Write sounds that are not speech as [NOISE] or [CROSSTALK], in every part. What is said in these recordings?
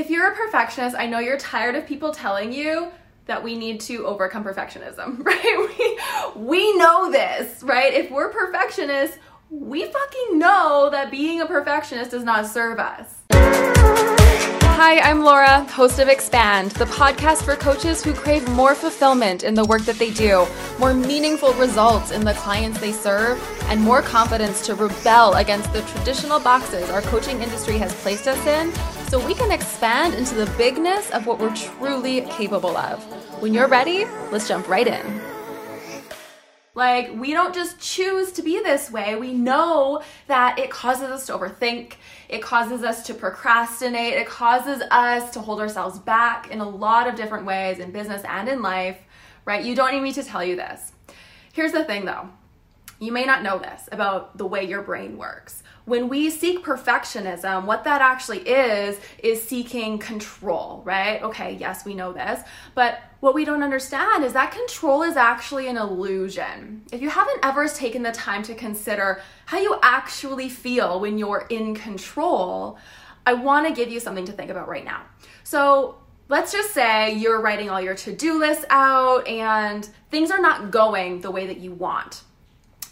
if you're a perfectionist, I know you're tired of people telling you that we need to overcome perfectionism, [LAUGHS] right? We, we know this, right? If we're perfectionists, we fucking know that being a perfectionist does not serve us. Hi, I'm Laura, host of Expand, the podcast for coaches who crave more fulfillment in the work that they do, more meaningful results in the clients they serve, and more confidence to rebel against the traditional boxes our coaching industry has placed us in so we can expand into the bigness of what we're truly capable of. When you're ready, let's jump right in. Like, we don't just choose to be this way. We know that it causes us to overthink, it causes us to procrastinate, it causes us to hold ourselves back in a lot of different ways in business and in life, right? You don't need me to tell you this. Here's the thing though you may not know this about the way your brain works. When we seek perfectionism, what that actually is, is seeking control, right? Okay, yes, we know this. But what we don't understand is that control is actually an illusion. If you haven't ever taken the time to consider how you actually feel when you're in control, I want to give you something to think about right now. So, let's just say you're writing all your to do lists out and things are not going the way that you want.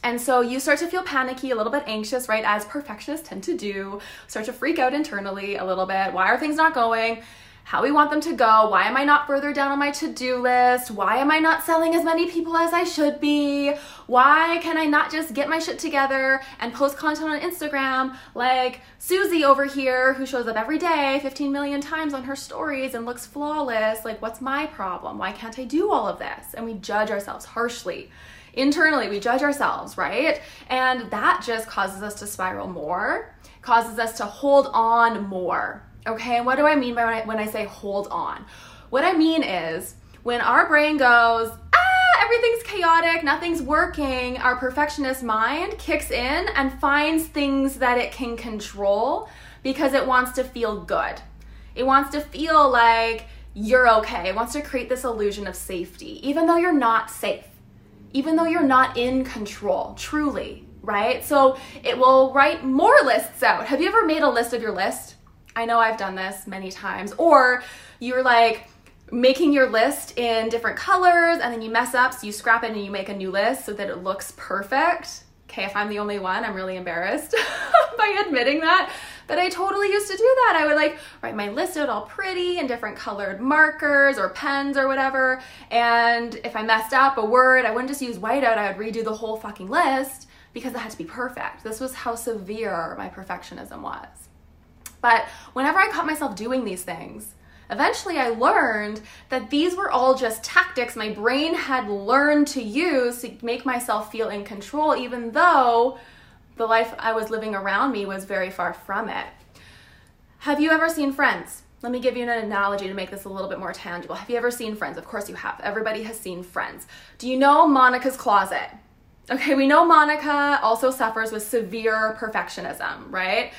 And so you start to feel panicky, a little bit anxious, right? As perfectionists tend to do, start to freak out internally a little bit. Why are things not going? How we want them to go? Why am I not further down on my to do list? Why am I not selling as many people as I should be? Why can I not just get my shit together and post content on Instagram like Susie over here who shows up every day 15 million times on her stories and looks flawless? Like, what's my problem? Why can't I do all of this? And we judge ourselves harshly internally we judge ourselves, right? And that just causes us to spiral more, causes us to hold on more. Okay, and what do I mean by when I, when I say hold on? What I mean is when our brain goes, ah, everything's chaotic, nothing's working, our perfectionist mind kicks in and finds things that it can control because it wants to feel good. It wants to feel like you're okay. It wants to create this illusion of safety, even though you're not safe even though you're not in control, truly, right? So it will write more lists out. Have you ever made a list of your list? I know I've done this many times. Or you're like making your list in different colors and then you mess up, so you scrap it and you make a new list so that it looks perfect. Okay, if I'm the only one, I'm really embarrassed [LAUGHS] by admitting that. But I totally used to do that. I would like write my list out all pretty in different colored markers or pens or whatever. And if I messed up a word, I wouldn't just use whiteout, I would redo the whole fucking list because it had to be perfect. This was how severe my perfectionism was. But whenever I caught myself doing these things, eventually I learned that these were all just tactics my brain had learned to use to make myself feel in control, even though the life I was living around me was very far from it. Have you ever seen Friends? Let me give you an analogy to make this a little bit more tangible. Have you ever seen Friends? Of course you have. Everybody has seen Friends. Do you know Monica's closet? Okay, we know Monica also suffers with severe perfectionism, right?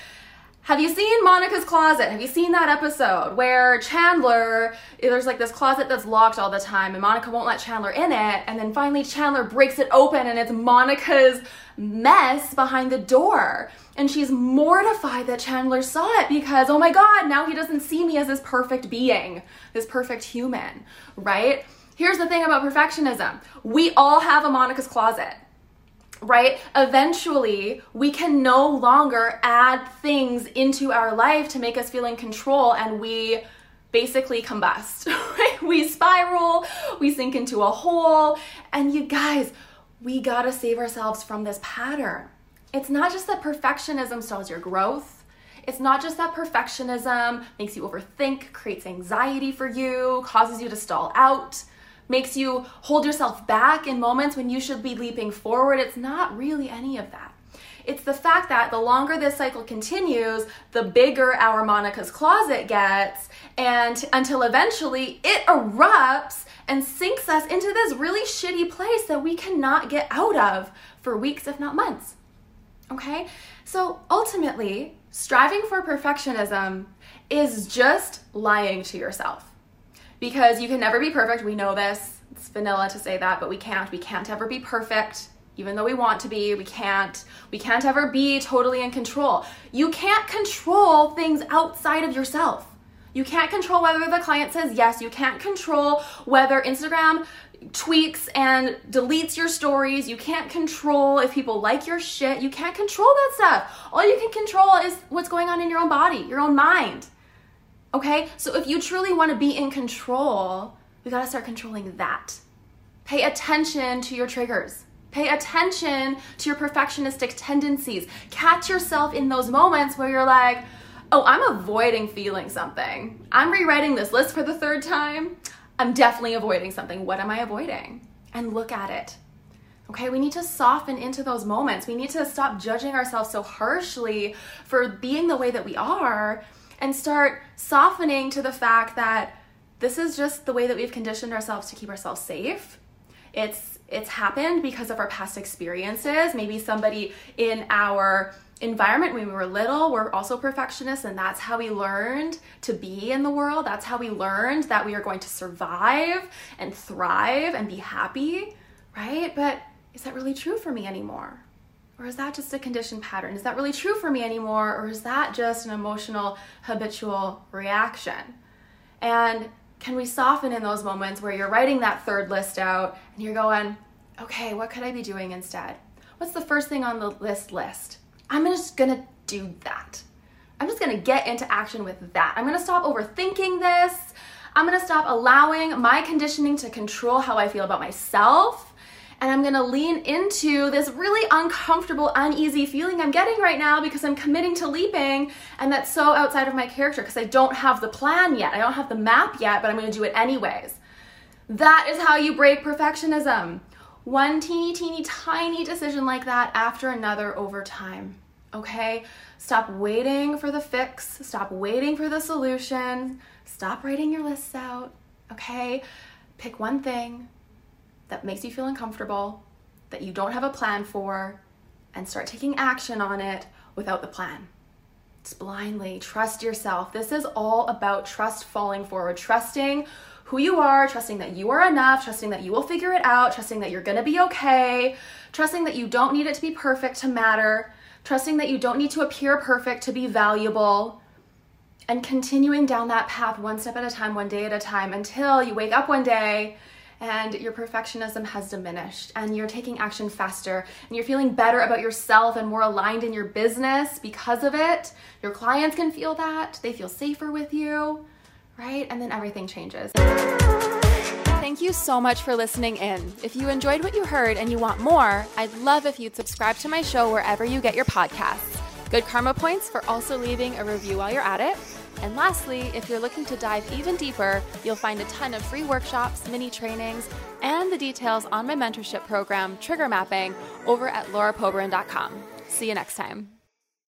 Have you seen Monica's Closet? Have you seen that episode where Chandler, there's like this closet that's locked all the time and Monica won't let Chandler in it and then finally Chandler breaks it open and it's Monica's mess behind the door. And she's mortified that Chandler saw it because, oh my God, now he doesn't see me as this perfect being, this perfect human, right? Here's the thing about perfectionism we all have a Monica's Closet right? Eventually, we can no longer add things into our life to make us feel in control and we basically combust, [LAUGHS] right? We spiral, we sink into a hole, and you guys, we gotta save ourselves from this pattern. It's not just that perfectionism stalls your growth. It's not just that perfectionism makes you overthink, creates anxiety for you, causes you to stall out makes you hold yourself back in moments when you should be leaping forward. It's not really any of that. It's the fact that the longer this cycle continues, the bigger our Monica's closet gets, and until eventually it erupts and sinks us into this really shitty place that we cannot get out of for weeks, if not months. Okay? So ultimately, striving for perfectionism is just lying to yourself because you can never be perfect. We know this. It's vanilla to say that, but we can't. We can't ever be perfect. Even though we want to be, we can't. We can't ever be totally in control. You can't control things outside of yourself. You can't control whether the client says yes. You can't control whether Instagram tweaks and deletes your stories. You can't control if people like your shit. You can't control that stuff. All you can control is what's going on in your own body, your own mind. Okay? So if you truly want to be in control, we got to start controlling that. Pay attention to your triggers. Pay attention to your perfectionistic tendencies. Catch yourself in those moments where you're like, oh, I'm avoiding feeling something. I'm rewriting this list for the third time. I'm definitely avoiding something. What am I avoiding? And look at it. Okay, we need to soften into those moments. We need to stop judging ourselves so harshly for being the way that we are and start softening to the fact that this is just the way that we've conditioned ourselves to keep ourselves safe. It's it's happened because of our past experiences. Maybe somebody in our environment when we were little we're also perfectionists and that's how we learned to be in the world that's how we learned that we are going to survive and thrive and be happy right but is that really true for me anymore or is that just a conditioned pattern is that really true for me anymore or is that just an emotional habitual reaction and can we soften in those moments where you're writing that third list out and you're going okay what could i be doing instead what's the first thing on the list list I'm just gonna do that. I'm just gonna get into action with that. I'm gonna stop overthinking this. I'm gonna stop allowing my conditioning to control how I feel about myself. And I'm gonna lean into this really uncomfortable, uneasy feeling I'm getting right now because I'm committing to leaping. And that's so outside of my character because I don't have the plan yet. I don't have the map yet, but I'm gonna do it anyways. That is how you break perfectionism one teeny, teeny, tiny decision like that after another over time. Okay? Stop waiting for the fix. Stop waiting for the solution. Stop writing your lists out. Okay? Pick one thing that makes you feel uncomfortable, that you don't have a plan for, and start taking action on it without the plan. It's blindly. Trust yourself. This is all about trust falling forward, trusting who you are, trusting that you are enough, trusting that you will figure it out, trusting that you're gonna be okay, trusting that you don't need it to be perfect to matter, trusting that you don't need to appear perfect to be valuable, and continuing down that path one step at a time, one day at a time, until you wake up one day and your perfectionism has diminished and you're taking action faster and you're feeling better about yourself and more aligned in your business because of it. Your clients can feel that, they feel safer with you right? And then everything changes. Thank you so much for listening in. If you enjoyed what you heard and you want more, I'd love if you'd subscribe to my show wherever you get your podcasts. Good karma points for also leaving a review while you're at it. And lastly, if you're looking to dive even deeper, you'll find a ton of free workshops, mini trainings, and the details on my mentorship program, Trigger Mapping, over at laurapobrin.com. See you next time.